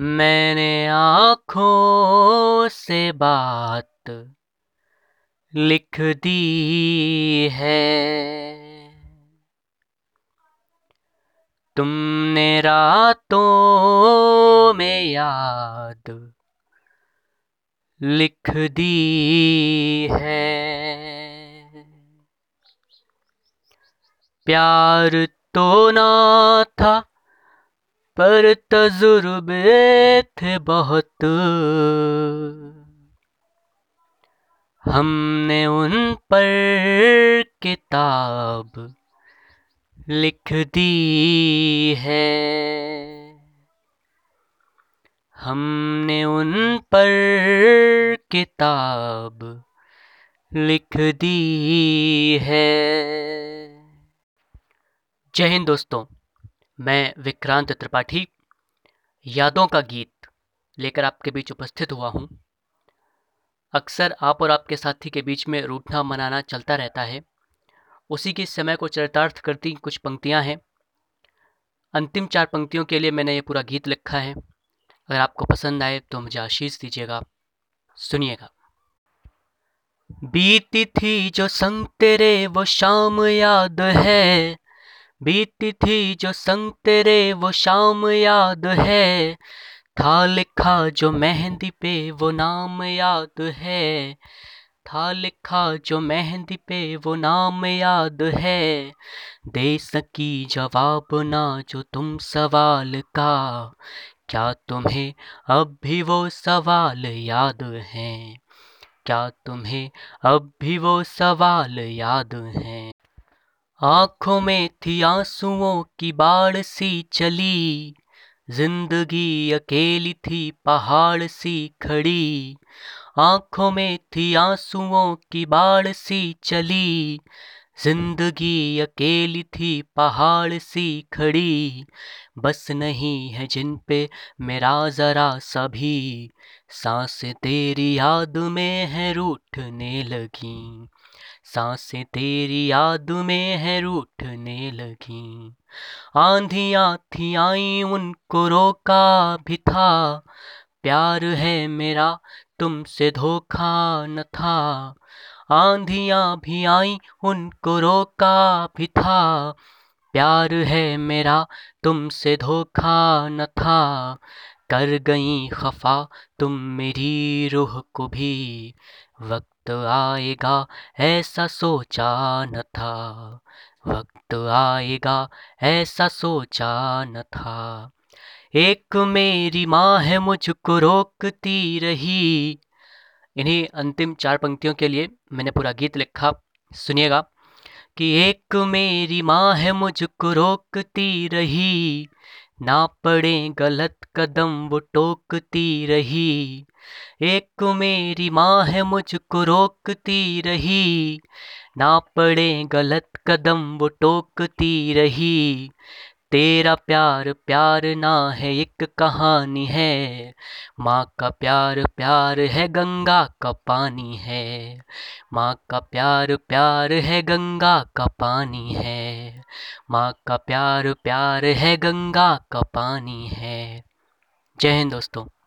मैंने आँखों से बात लिख दी है। तुमने रातों में याद लिख दी है। प्यार तो ना था पर तजुर्बे थे बहुत। हमने उन पर किताब लिख दी है। हमने उन पर किताब लिख दी है। जय हिंद दोस्तों। मैं विक्रांत त्रिपाठी, यादों का गीत लेकर आपके बीच उपस्थित हुआ हूँ। अक्सर आप और आपके साथी के बीच में रूठना मनाना चलता रहता है। उसी के समय को चरितार्थ करती कुछ पंक्तियाँ हैं। अंतिम चार पंक्तियों के लिए मैंने ये पूरा गीत लिखा है। अगर आपको पसंद आए तो मुझे आशीष दीजिएगा। सुनिएगा। बीती थी जो संग तेरे, वो शाम याद है। बीती थी जो संग तेरे, वो शाम याद है। था लिखा जो मेहंदी पे, वो नाम याद है। था लिखा जो मेहंदी पे, वो नाम याद है। दे सकी जवाब ना जो तुम सवाल का। क्या तुम्हें अब भी वो सवाल याद हैं? क्या तुम्हें अब भी वो सवाल याद हैं? आँखों में थी आंसुओं की बाढ़ सी चली। ज़िंदगी अकेली थी, पहाड़ सी खड़ी। आँखों में थी आंसुओं की बाढ़ सी चली। ज़िंदगी अकेली थी, पहाड़ सी खड़ी। बस नहीं है जिन पे मेरा ज़रा सभी। साँसें तेरी याद में है, रूठने लगी। साँसें तेरी याद में है रूठने लगी। आंधियाँ थी आई, उनको रोका भी था। प्यार है मेरा, तुमसे धोखा न था। आंधियाँ भी आई, उनको रोका भी था। प्यार है मेरा, तुमसे धोखा न था। कर गई खफा तुम मेरी रूह को भी। वक्त आएगा, ऐसा सोचा न था। वक्त आएगा, ऐसा सोचा न था। एक मेरी माँ है मुझको रोकती रही। इन्हीं अंतिम चार पंक्तियों के लिए मैंने पूरा गीत लिखा। सुनिएगा कि एक मेरी माँ है मुझको रोकती रही। ना पड़े गलत कदम वो टोकती रही। एक मेरी माँ है मुझको रोकती रही। ना पड़े गलत कदम वो टोकती रही। तेरा प्यार प्यार ना है एक कहानी है। माँ का प्यार प्यार है गंगा का पानी है। माँ का प्यार प्यार है गंगा का पानी है। माँ का प्यार प्यार है गंगा का पानी है। जय हिंद दोस्तों।